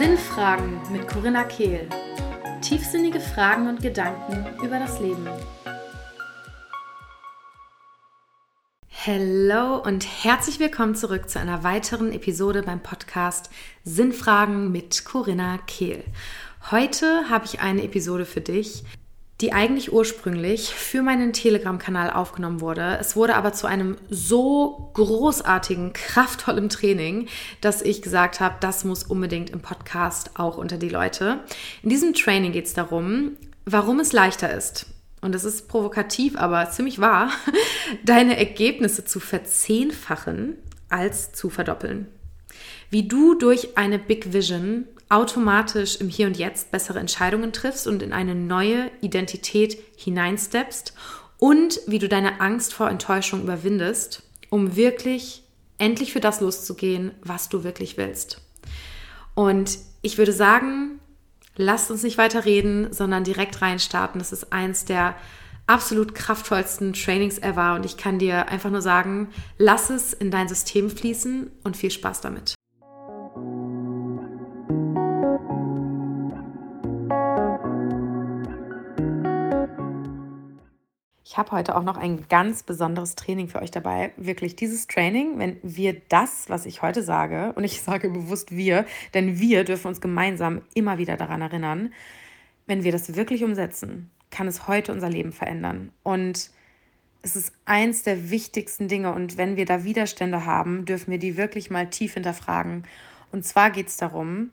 Sinnfragen mit Corinna Kehl. Tiefsinnige Fragen und Gedanken über das Leben. Hallo und herzlich willkommen zurück zu einer weiteren Episode beim Podcast Sinnfragen mit Corinna Kehl. Heute habe ich eine Episode für dich, die eigentlich ursprünglich für meinen Telegram-Kanal aufgenommen wurde. Es wurde aber zu einem so großartigen, kraftvollen Training, dass ich gesagt habe, das muss unbedingt im Podcast auch unter die Leute. In diesem Training geht es darum, warum es leichter ist. Und es ist provokativ, aber ziemlich wahr, deine Ergebnisse zu verzehnfachen als zu verdoppeln. Wie du durch eine Big Vision automatisch im Hier und Jetzt bessere Entscheidungen triffst und in eine neue Identität hineinsteppst und wie du deine Angst vor Enttäuschung überwindest, um wirklich endlich für das loszugehen, was du wirklich willst. Und ich würde sagen, lasst uns nicht weiter reden, sondern direkt reinstarten. Das ist eins der absolut kraftvollsten Trainings ever und ich kann dir einfach nur sagen, lass es in dein System fließen und viel Spaß damit. Ich habe heute auch noch ein ganz besonderes Training für euch dabei. Wirklich dieses Training, wenn wir das, was ich heute sage, und ich sage bewusst wir, denn wir dürfen uns gemeinsam immer wieder daran erinnern, wenn wir das wirklich umsetzen, kann es heute unser Leben verändern. Und es ist eins der wichtigsten Dinge. Und wenn wir da Widerstände haben, dürfen wir die wirklich mal tief hinterfragen. Und zwar geht es darum,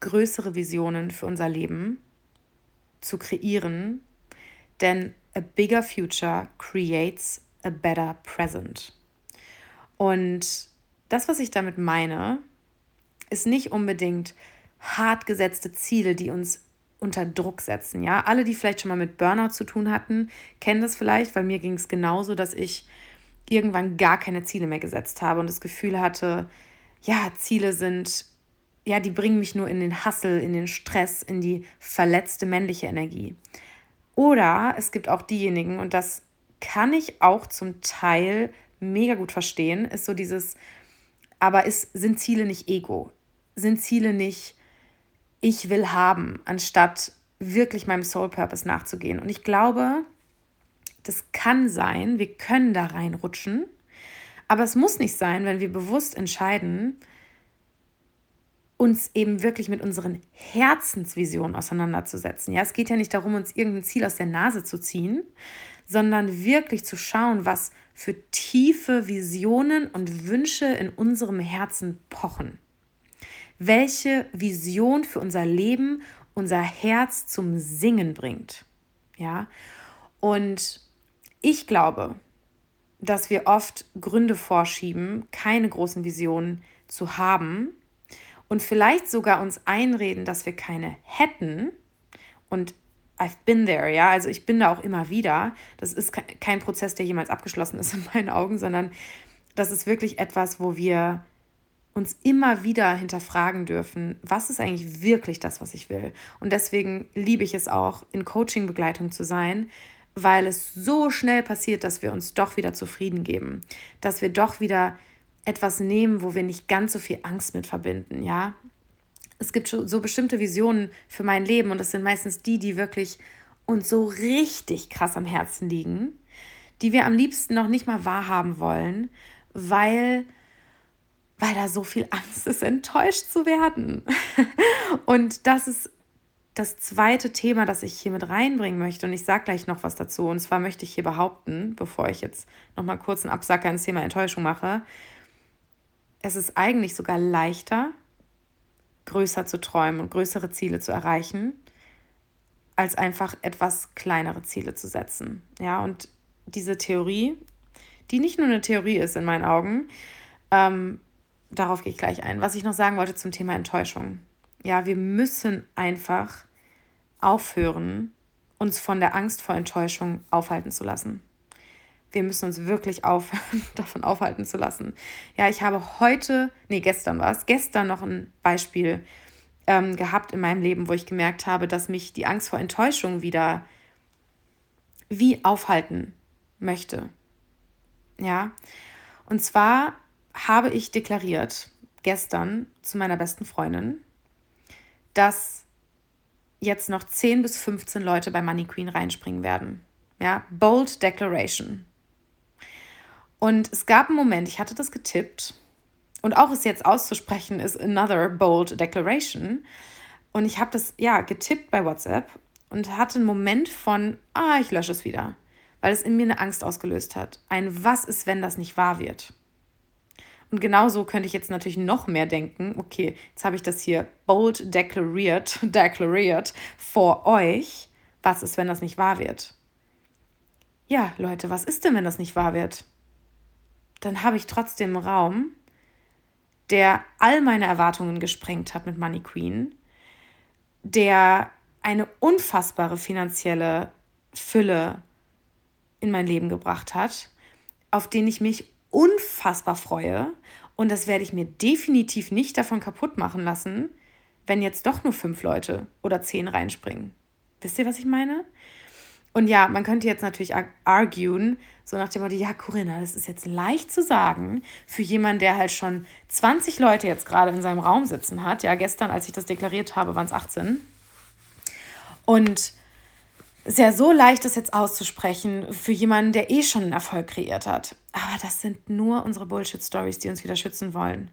größere Visionen für unser Leben zu kreieren. Denn a bigger future creates a better present. Und das, was ich damit meine, ist nicht unbedingt hart gesetzte Ziele, die uns unter Druck setzen. Ja, alle, die vielleicht schon mal mit Burnout zu tun hatten, kennen das vielleicht, weil mir ging es genauso, dass ich irgendwann gar keine Ziele mehr gesetzt habe und das Gefühl hatte, ja, Ziele sind, ja, die bringen mich nur in den Hassel, in den Stress, in die verletzte männliche Energie. Oder es gibt auch diejenigen, und das kann ich auch zum Teil mega gut verstehen, ist so dieses, aber ist, sind Ziele nicht Ego? Sind Ziele nicht, ich will haben, anstatt wirklich meinem Soul Purpose nachzugehen? Und ich glaube, das kann sein, wir können da reinrutschen, aber es muss nicht sein, wenn wir bewusst entscheiden, uns eben wirklich mit unseren Herzensvisionen auseinanderzusetzen. Ja, es geht ja nicht darum, uns irgendein Ziel aus der Nase zu ziehen, sondern wirklich zu schauen, was für tiefe Visionen und Wünsche in unserem Herzen pochen. Welche Vision für unser Leben unser Herz zum Singen bringt. Ja, und ich glaube, dass wir oft Gründe vorschieben, keine großen Visionen zu haben, und vielleicht sogar uns einreden, dass wir keine hätten. Und I've been there, ja, also ich bin da auch immer wieder. Das ist kein Prozess, der jemals abgeschlossen ist in meinen Augen, sondern das ist wirklich etwas, wo wir uns immer wieder hinterfragen dürfen, was ist eigentlich wirklich das, was ich will. Und deswegen liebe ich es auch, in Coaching-Begleitung zu sein, weil es so schnell passiert, dass wir uns doch wieder zufrieden geben, dass wir doch wieder etwas nehmen, wo wir nicht ganz so viel Angst mit verbinden, ja. Es gibt so bestimmte Visionen für mein Leben und das sind meistens die, die wirklich uns so richtig krass am Herzen liegen, die wir am liebsten noch nicht mal wahrhaben wollen, weil weil da so viel Angst ist, enttäuscht zu werden. Und das ist das zweite Thema, das ich hier mit reinbringen möchte. Und ich sage gleich noch was dazu. Und zwar möchte ich hier behaupten, bevor ich jetzt noch mal kurz einen Absacker ins Thema Enttäuschung mache, es ist eigentlich sogar leichter, größer zu träumen und größere Ziele zu erreichen, als einfach etwas kleinere Ziele zu setzen. Ja, und diese Theorie, die nicht nur eine Theorie ist in meinen Augen, ähm, darauf gehe ich gleich ein. Was ich noch sagen wollte zum Thema Enttäuschung. Ja, wir müssen einfach aufhören, uns von der Angst vor Enttäuschung aufhalten zu lassen wir müssen uns wirklich aufhören, davon aufhalten zu lassen. Ja, ich habe heute, nee, gestern war es, gestern noch ein Beispiel ähm, gehabt in meinem Leben, wo ich gemerkt habe, dass mich die Angst vor Enttäuschung wieder wie aufhalten möchte. Ja. Und zwar habe ich deklariert gestern zu meiner besten Freundin, dass jetzt noch 10 bis 15 Leute bei Money Queen reinspringen werden. Ja, bold declaration. Und es gab einen Moment, ich hatte das getippt und auch es jetzt auszusprechen ist another bold declaration. Und ich habe das ja getippt bei WhatsApp und hatte einen Moment von, ah, ich lösche es wieder, weil es in mir eine Angst ausgelöst hat. Ein Was ist, wenn das nicht wahr wird? Und genauso könnte ich jetzt natürlich noch mehr denken, okay, jetzt habe ich das hier bold deklariert, deklariert vor euch. Was ist, wenn das nicht wahr wird? Ja, Leute, was ist denn, wenn das nicht wahr wird? Dann habe ich trotzdem einen Raum, der all meine Erwartungen gesprengt hat mit Money Queen, der eine unfassbare finanzielle Fülle in mein Leben gebracht hat, auf den ich mich unfassbar freue. Und das werde ich mir definitiv nicht davon kaputt machen lassen, wenn jetzt doch nur fünf Leute oder zehn reinspringen. Wisst ihr, was ich meine? Und ja, man könnte jetzt natürlich arguen, so nach dem Motto, ja, Corinna, das ist jetzt leicht zu sagen für jemanden, der halt schon 20 Leute jetzt gerade in seinem Raum sitzen hat. Ja, gestern, als ich das deklariert habe, waren es 18. Und es ist ja so leicht, das jetzt auszusprechen für jemanden, der eh schon einen Erfolg kreiert hat. Aber das sind nur unsere Bullshit-Stories, die uns wieder schützen wollen.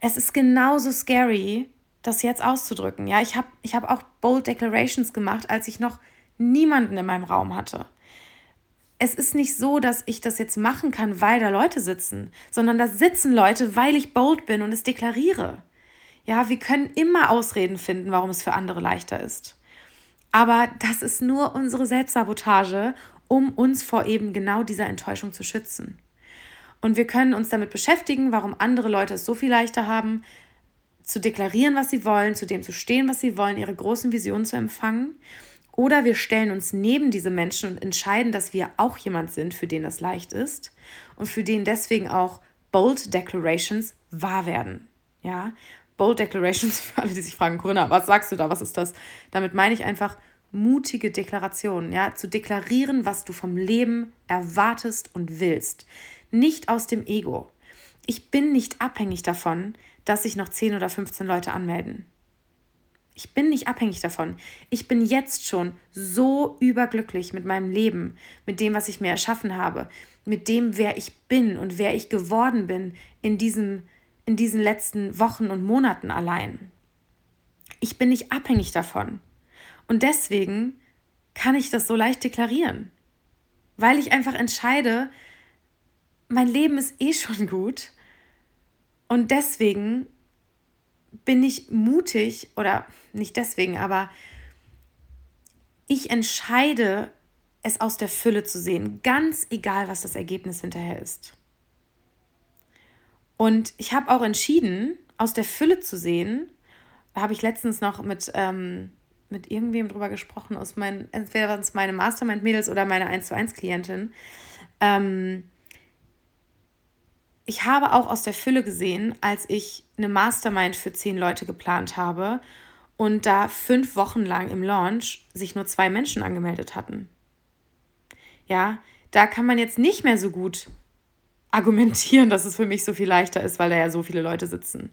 Es ist genauso scary, das jetzt auszudrücken. Ja, ich habe ich hab auch Bold Declarations gemacht, als ich noch niemanden in meinem Raum hatte. Es ist nicht so, dass ich das jetzt machen kann, weil da Leute sitzen, sondern da sitzen Leute, weil ich bold bin und es deklariere. Ja, wir können immer Ausreden finden, warum es für andere leichter ist. Aber das ist nur unsere Selbstsabotage, um uns vor eben genau dieser Enttäuschung zu schützen. Und wir können uns damit beschäftigen, warum andere Leute es so viel leichter haben, zu deklarieren, was sie wollen, zu dem zu stehen, was sie wollen, ihre großen Visionen zu empfangen. Oder wir stellen uns neben diese Menschen und entscheiden, dass wir auch jemand sind, für den das leicht ist und für den deswegen auch Bold Declarations wahr werden. Ja, Bold Declarations, für alle, die sich fragen, Corinna, was sagst du da, was ist das? Damit meine ich einfach mutige Deklarationen, ja, zu deklarieren, was du vom Leben erwartest und willst. Nicht aus dem Ego. Ich bin nicht abhängig davon, dass sich noch 10 oder 15 Leute anmelden. Ich bin nicht abhängig davon. Ich bin jetzt schon so überglücklich mit meinem Leben, mit dem, was ich mir erschaffen habe, mit dem, wer ich bin und wer ich geworden bin in diesem in diesen letzten Wochen und Monaten allein. Ich bin nicht abhängig davon. Und deswegen kann ich das so leicht deklarieren, weil ich einfach entscheide, mein Leben ist eh schon gut. Und deswegen bin ich mutig, oder nicht deswegen, aber ich entscheide, es aus der Fülle zu sehen, ganz egal, was das Ergebnis hinterher ist. Und ich habe auch entschieden, aus der Fülle zu sehen. Habe ich letztens noch mit, ähm, mit irgendwem drüber gesprochen, aus meinen, entweder waren es meine Mastermind-Mädels oder meine 1 zu 1 Klientin. Ähm, ich habe auch aus der Fülle gesehen, als ich eine Mastermind für zehn Leute geplant habe und da fünf Wochen lang im Launch sich nur zwei Menschen angemeldet hatten. Ja, da kann man jetzt nicht mehr so gut argumentieren, dass es für mich so viel leichter ist, weil da ja so viele Leute sitzen.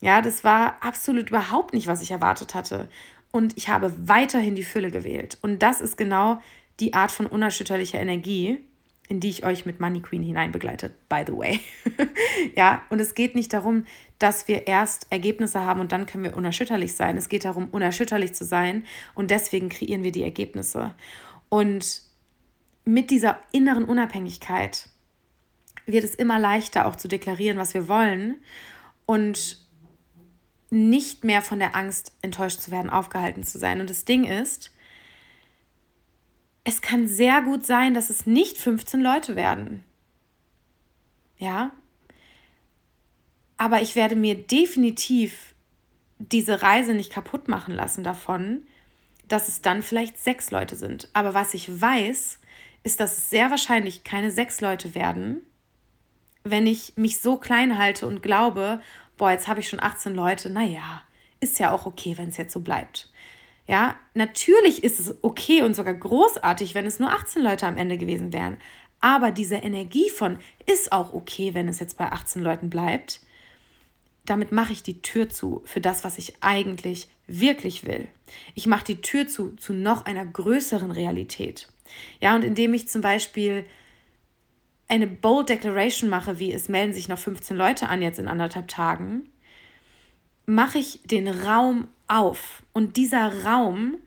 Ja, das war absolut überhaupt nicht, was ich erwartet hatte. Und ich habe weiterhin die Fülle gewählt. Und das ist genau die Art von unerschütterlicher Energie, in die ich euch mit Money Queen hineinbegleite, by the way. ja, und es geht nicht darum, dass wir erst Ergebnisse haben und dann können wir unerschütterlich sein. Es geht darum, unerschütterlich zu sein und deswegen kreieren wir die Ergebnisse. Und mit dieser inneren Unabhängigkeit wird es immer leichter auch zu deklarieren, was wir wollen und nicht mehr von der Angst, enttäuscht zu werden, aufgehalten zu sein. Und das Ding ist, es kann sehr gut sein, dass es nicht 15 Leute werden. Ja. Aber ich werde mir definitiv diese Reise nicht kaputt machen lassen davon, dass es dann vielleicht sechs Leute sind. Aber was ich weiß, ist, dass es sehr wahrscheinlich keine sechs Leute werden, wenn ich mich so klein halte und glaube, boah, jetzt habe ich schon 18 Leute, naja, ist ja auch okay, wenn es jetzt so bleibt. Ja, natürlich ist es okay und sogar großartig, wenn es nur 18 Leute am Ende gewesen wären. Aber diese Energie von ist auch okay, wenn es jetzt bei 18 Leuten bleibt, damit mache ich die Tür zu für das, was ich eigentlich wirklich will. Ich mache die Tür zu zu noch einer größeren Realität. Ja, und indem ich zum Beispiel eine bold Declaration mache, wie es melden sich noch 15 Leute an jetzt in anderthalb Tagen, mache ich den Raum auf. Und dieser Raum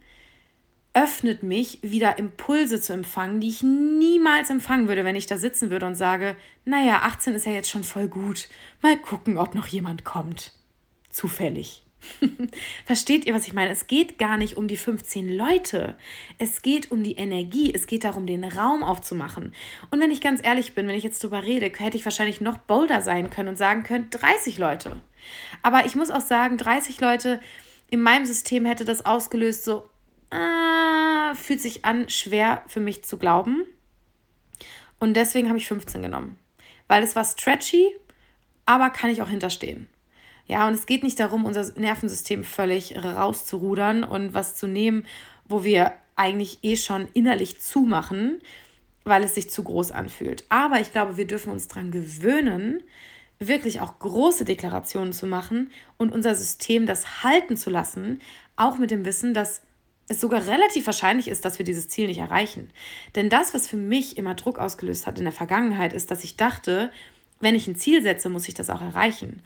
öffnet mich, wieder Impulse zu empfangen, die ich niemals empfangen würde, wenn ich da sitzen würde und sage, naja, 18 ist ja jetzt schon voll gut. Mal gucken, ob noch jemand kommt. Zufällig. Versteht ihr, was ich meine? Es geht gar nicht um die 15 Leute. Es geht um die Energie. Es geht darum, den Raum aufzumachen. Und wenn ich ganz ehrlich bin, wenn ich jetzt drüber rede, hätte ich wahrscheinlich noch bolder sein können und sagen können, 30 Leute. Aber ich muss auch sagen, 30 Leute in meinem System hätte das ausgelöst, so, äh, fühlt sich an, schwer für mich zu glauben. Und deswegen habe ich 15 genommen. Weil es war stretchy, aber kann ich auch hinterstehen. Ja, und es geht nicht darum, unser Nervensystem völlig rauszurudern und was zu nehmen, wo wir eigentlich eh schon innerlich zumachen, weil es sich zu groß anfühlt. Aber ich glaube, wir dürfen uns daran gewöhnen, wirklich auch große Deklarationen zu machen und unser System das halten zu lassen, auch mit dem Wissen, dass es sogar relativ wahrscheinlich ist, dass wir dieses Ziel nicht erreichen. Denn das, was für mich immer Druck ausgelöst hat in der Vergangenheit, ist, dass ich dachte, wenn ich ein Ziel setze, muss ich das auch erreichen.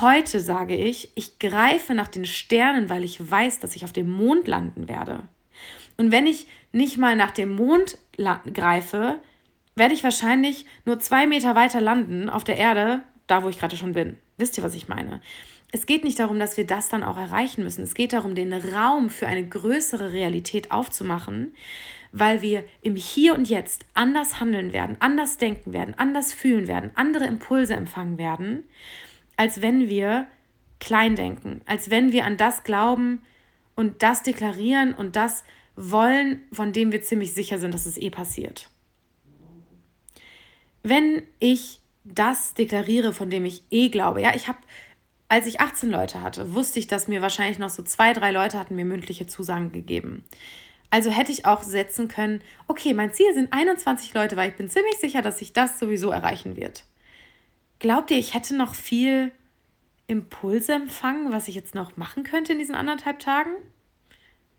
Heute sage ich, ich greife nach den Sternen, weil ich weiß, dass ich auf dem Mond landen werde. Und wenn ich nicht mal nach dem Mond greife, werde ich wahrscheinlich nur zwei Meter weiter landen auf der Erde, da wo ich gerade schon bin. Wisst ihr, was ich meine? es geht nicht darum, dass wir das dann auch erreichen müssen. Es geht darum, den Raum für eine größere Realität aufzumachen, weil wir im Hier und Jetzt anders handeln werden, anders denken werden, anders fühlen werden, andere Impulse empfangen werden, als wenn wir klein denken, als wenn wir an das glauben und das deklarieren und das wollen, von dem wir ziemlich sicher sind, dass es eh passiert. Wenn ich das deklariere, von dem ich eh glaube, ja, ich habe als ich 18 Leute hatte, wusste ich, dass mir wahrscheinlich noch so zwei, drei Leute hatten mir mündliche Zusagen gegeben. Also hätte ich auch setzen können, okay, mein Ziel sind 21 Leute, weil ich bin ziemlich sicher, dass sich das sowieso erreichen wird. Glaubt ihr, ich hätte noch viel Impulse empfangen, was ich jetzt noch machen könnte in diesen anderthalb Tagen?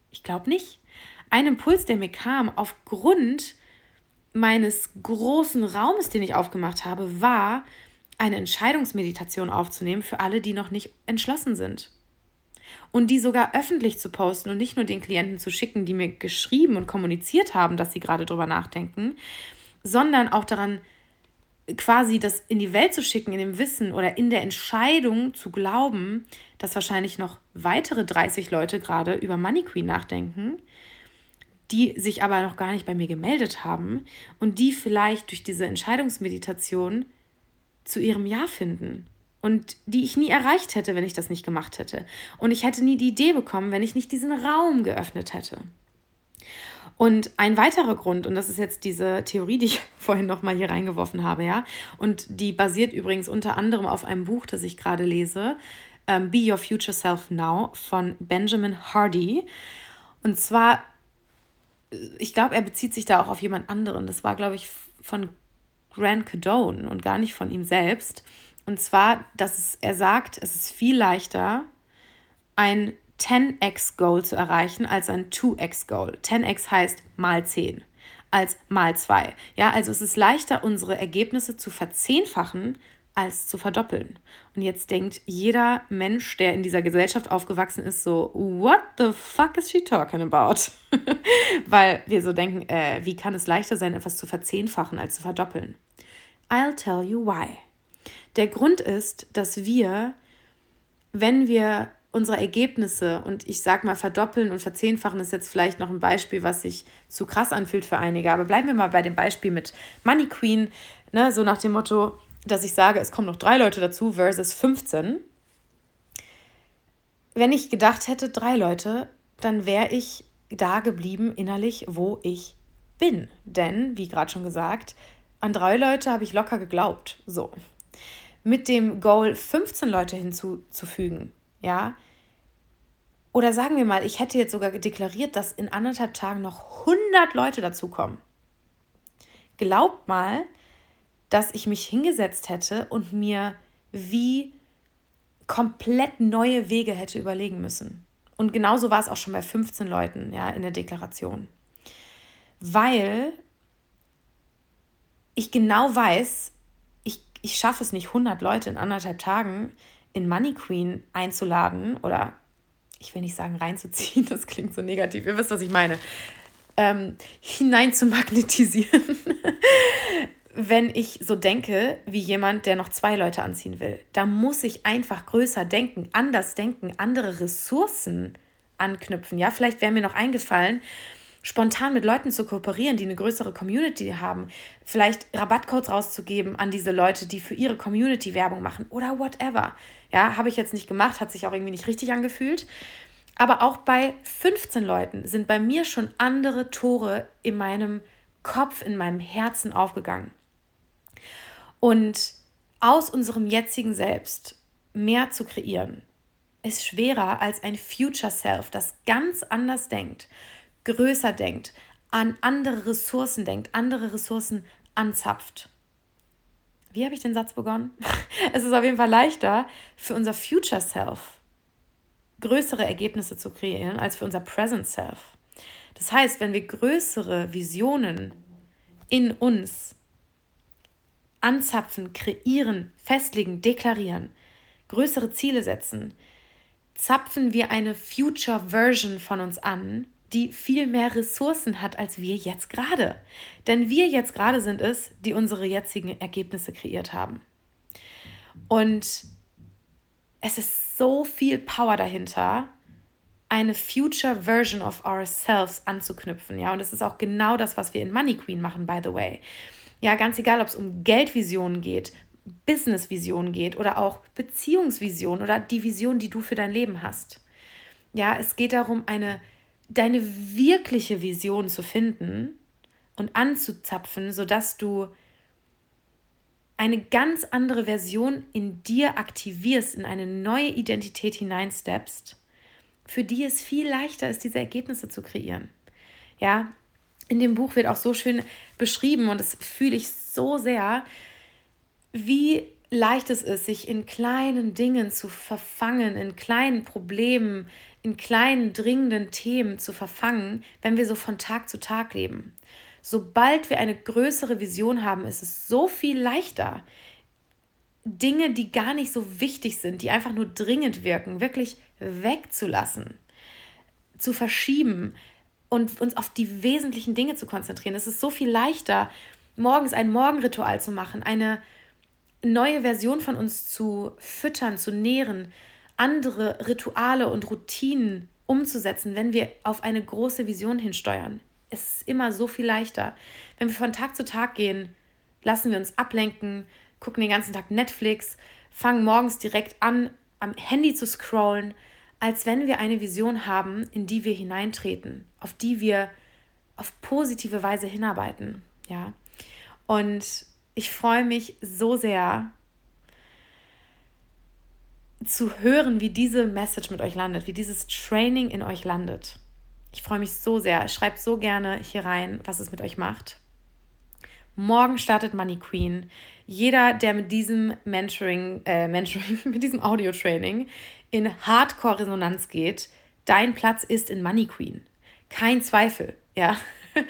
Ich glaube nicht. Ein Impuls, der mir kam aufgrund meines großen Raumes, den ich aufgemacht habe, war, eine Entscheidungsmeditation aufzunehmen für alle, die noch nicht entschlossen sind. Und die sogar öffentlich zu posten und nicht nur den Klienten zu schicken, die mir geschrieben und kommuniziert haben, dass sie gerade drüber nachdenken, sondern auch daran quasi das in die Welt zu schicken, in dem Wissen oder in der Entscheidung zu glauben, dass wahrscheinlich noch weitere 30 Leute gerade über Money Queen nachdenken, die sich aber noch gar nicht bei mir gemeldet haben und die vielleicht durch diese Entscheidungsmeditation zu ihrem Ja finden und die ich nie erreicht hätte, wenn ich das nicht gemacht hätte. Und ich hätte nie die Idee bekommen, wenn ich nicht diesen Raum geöffnet hätte. Und ein weiterer Grund, und das ist jetzt diese Theorie, die ich vorhin nochmal hier reingeworfen habe, ja, und die basiert übrigens unter anderem auf einem Buch, das ich gerade lese, ähm, Be Your Future Self Now von Benjamin Hardy. Und zwar, ich glaube, er bezieht sich da auch auf jemand anderen. Das war, glaube ich, von Grant Cadone und gar nicht von ihm selbst. Und zwar, dass es, er sagt, es ist viel leichter, ein 10x-Goal zu erreichen als ein 2x-Goal. 10x heißt mal 10 als mal 2. Ja, also es ist leichter, unsere Ergebnisse zu verzehnfachen, als zu verdoppeln. Und jetzt denkt jeder Mensch, der in dieser Gesellschaft aufgewachsen ist, so, what the fuck is she talking about? Weil wir so denken, äh, wie kann es leichter sein, etwas zu verzehnfachen als zu verdoppeln? I'll tell you why. Der Grund ist, dass wir, wenn wir unsere Ergebnisse und ich sag mal verdoppeln und verzehnfachen ist jetzt vielleicht noch ein Beispiel, was sich zu krass anfühlt für einige, aber bleiben wir mal bei dem Beispiel mit Money Queen, ne, so nach dem Motto, dass ich sage, es kommen noch drei Leute dazu versus 15. Wenn ich gedacht hätte, drei Leute, dann wäre ich da geblieben innerlich, wo ich bin. Denn, wie gerade schon gesagt, an drei Leute habe ich locker geglaubt. So. Mit dem Goal 15 Leute hinzuzufügen, ja. Oder sagen wir mal, ich hätte jetzt sogar deklariert, dass in anderthalb Tagen noch 100 Leute dazukommen glaubt mal, dass ich mich hingesetzt hätte und mir wie komplett neue Wege hätte überlegen müssen. Und genauso war es auch schon bei 15 Leuten ja, in der Deklaration. Weil ich genau weiß, ich, ich schaffe es nicht, 100 Leute in anderthalb Tagen in Money Queen einzuladen oder ich will nicht sagen reinzuziehen, das klingt so negativ, ihr wisst, was ich meine, ähm, hinein zu magnetisieren, wenn ich so denke wie jemand, der noch zwei Leute anziehen will. Da muss ich einfach größer denken, anders denken, andere Ressourcen anknüpfen. Ja, vielleicht wäre mir noch eingefallen, spontan mit Leuten zu kooperieren, die eine größere Community haben, vielleicht Rabattcodes rauszugeben an diese Leute, die für ihre Community Werbung machen oder whatever. Ja, habe ich jetzt nicht gemacht, hat sich auch irgendwie nicht richtig angefühlt. Aber auch bei 15 Leuten sind bei mir schon andere Tore in meinem Kopf, in meinem Herzen aufgegangen. Und aus unserem jetzigen Selbst mehr zu kreieren, ist schwerer als ein Future Self, das ganz anders denkt, größer denkt, an andere Ressourcen denkt, andere Ressourcen anzapft. Wie habe ich den Satz begonnen? es ist auf jeden Fall leichter für unser Future Self größere Ergebnisse zu kreieren als für unser Present Self. Das heißt, wenn wir größere Visionen in uns anzapfen, kreieren, festlegen, deklarieren, größere Ziele setzen, zapfen wir eine Future Version von uns an, die viel mehr Ressourcen hat als wir jetzt gerade. Denn wir jetzt gerade sind es, die unsere jetzigen Ergebnisse kreiert haben. Und es ist so viel Power dahinter, eine Future Version of ourselves anzuknüpfen. Ja, und es ist auch genau das, was wir in Money Queen machen, by the way. Ja, ganz egal, ob es um Geldvisionen geht, Businessvisionen geht oder auch Beziehungsvisionen oder die Vision, die du für dein Leben hast. Ja, es geht darum, eine deine wirkliche Vision zu finden und anzuzapfen, sodass du eine ganz andere Version in dir aktivierst, in eine neue Identität hineinsteppst, für die es viel leichter ist, diese Ergebnisse zu kreieren. Ja, in dem Buch wird auch so schön beschrieben und das fühle ich so sehr, wie leicht es ist, sich in kleinen Dingen zu verfangen, in kleinen Problemen, in kleinen dringenden Themen zu verfangen, wenn wir so von Tag zu Tag leben. Sobald wir eine größere Vision haben, ist es so viel leichter, Dinge, die gar nicht so wichtig sind, die einfach nur dringend wirken, wirklich wegzulassen, zu verschieben, und uns auf die wesentlichen Dinge zu konzentrieren. Es ist so viel leichter, morgens ein Morgenritual zu machen, eine neue Version von uns zu füttern, zu nähren, andere Rituale und Routinen umzusetzen, wenn wir auf eine große Vision hinsteuern. Es ist immer so viel leichter. Wenn wir von Tag zu Tag gehen, lassen wir uns ablenken, gucken den ganzen Tag Netflix, fangen morgens direkt an, am Handy zu scrollen, als wenn wir eine Vision haben, in die wir hineintreten, auf die wir auf positive Weise hinarbeiten. Ja. Und ich freue mich so sehr zu hören, wie diese Message mit euch landet, wie dieses Training in euch landet. Ich freue mich so sehr. Schreibt so gerne hier rein, was es mit euch macht. Morgen startet Money Queen. Jeder, der mit diesem Mentoring, äh, Mentoring, mit diesem Audio-Training in Hardcore-Resonanz geht, dein Platz ist in Money Queen. Kein Zweifel, ja.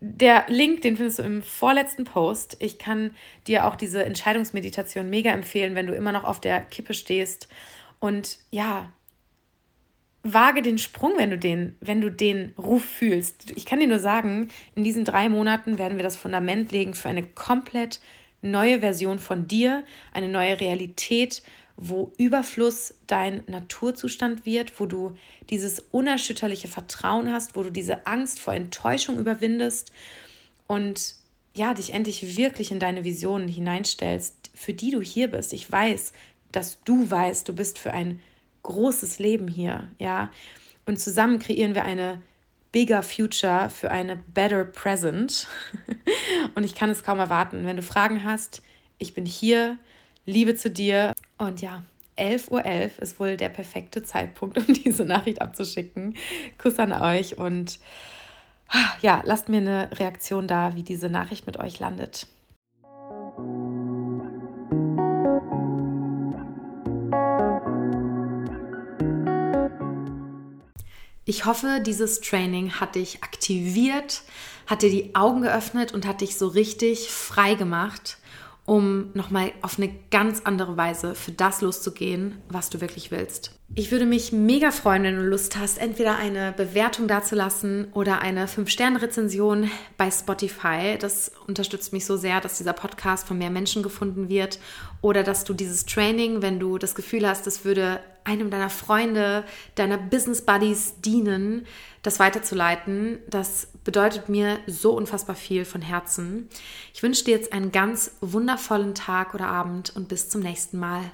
Der Link, den findest du im vorletzten Post. Ich kann dir auch diese Entscheidungsmeditation mega empfehlen, wenn du immer noch auf der Kippe stehst. Und ja, wage den Sprung, wenn du den, wenn du den Ruf fühlst. Ich kann dir nur sagen, in diesen drei Monaten werden wir das Fundament legen für eine komplett neue Version von dir, eine neue Realität, wo Überfluss dein Naturzustand wird, wo du dieses unerschütterliche Vertrauen hast, wo du diese Angst vor Enttäuschung überwindest und ja, dich endlich wirklich in deine Visionen hineinstellst, für die du hier bist. Ich weiß, dass du weißt, du bist für ein großes Leben hier, ja. Und zusammen kreieren wir eine bigger future für eine better present. und ich kann es kaum erwarten. Wenn du Fragen hast, ich bin hier. Liebe zu dir. Und ja, 11.11 Uhr .11 ist wohl der perfekte Zeitpunkt, um diese Nachricht abzuschicken. Kuss an euch und Ja, lasst mir eine Reaktion da, wie diese Nachricht mit euch landet. Ich hoffe, dieses Training hat dich aktiviert, hat dir die Augen geöffnet und hat dich so richtig frei gemacht, um nochmal auf eine ganz andere Weise für das loszugehen, was du wirklich willst. Ich würde mich mega freuen, wenn du Lust hast, entweder eine Bewertung dazulassen oder eine 5-Sterne-Rezension bei Spotify. Das unterstützt mich so sehr, dass dieser Podcast von mehr Menschen gefunden wird. Oder dass du dieses Training, wenn du das Gefühl hast, es würde einem deiner Freunde, deiner Business Buddies dienen, das weiterzuleiten. Das bedeutet mir so unfassbar viel von Herzen. Ich wünsche dir jetzt einen ganz wundervollen Tag oder Abend und bis zum nächsten Mal.